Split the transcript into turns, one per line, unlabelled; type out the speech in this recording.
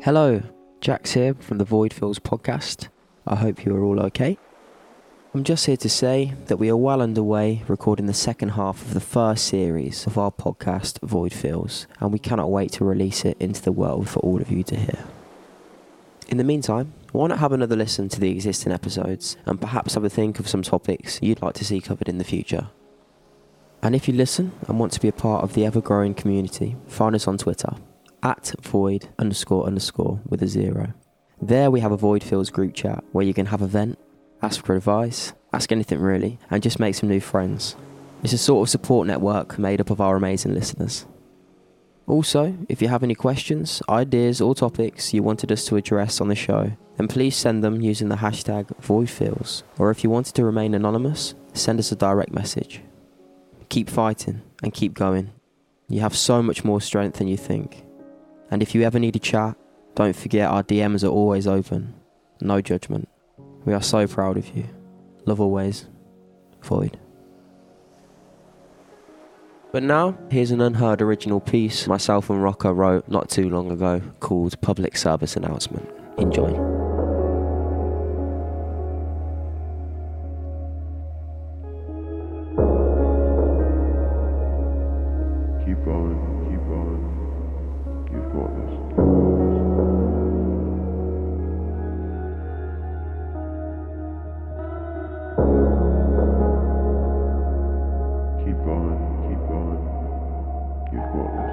Hello, Jax here from the Void Fills podcast. I hope you are all okay. I'm just here to say that we are well underway recording the second half of the first series of our podcast, Void Fills, and we cannot wait to release it into the world for all of you to hear. In the meantime, why not have another listen to the existing episodes and perhaps have a think of some topics you'd like to see covered in the future? And if you listen and want to be a part of the ever growing community, find us on Twitter at void underscore underscore with a zero. There we have a Void Fills group chat where you can have a vent, ask for advice, ask anything really, and just make some new friends. It's a sort of support network made up of our amazing listeners. Also, if you have any questions, ideas, or topics you wanted us to address on the show, then please send them using the hashtag VoidFeels. Or if you wanted to remain anonymous, send us a direct message. Keep fighting and keep going. You have so much more strength than you think. And if you ever need a chat, don't forget our DMs are always open. No judgment. We are so proud of you. Love always. Void. But now, here's an unheard original piece myself and Rocco wrote not too long ago called Public Service Announcement. Enjoy. You've got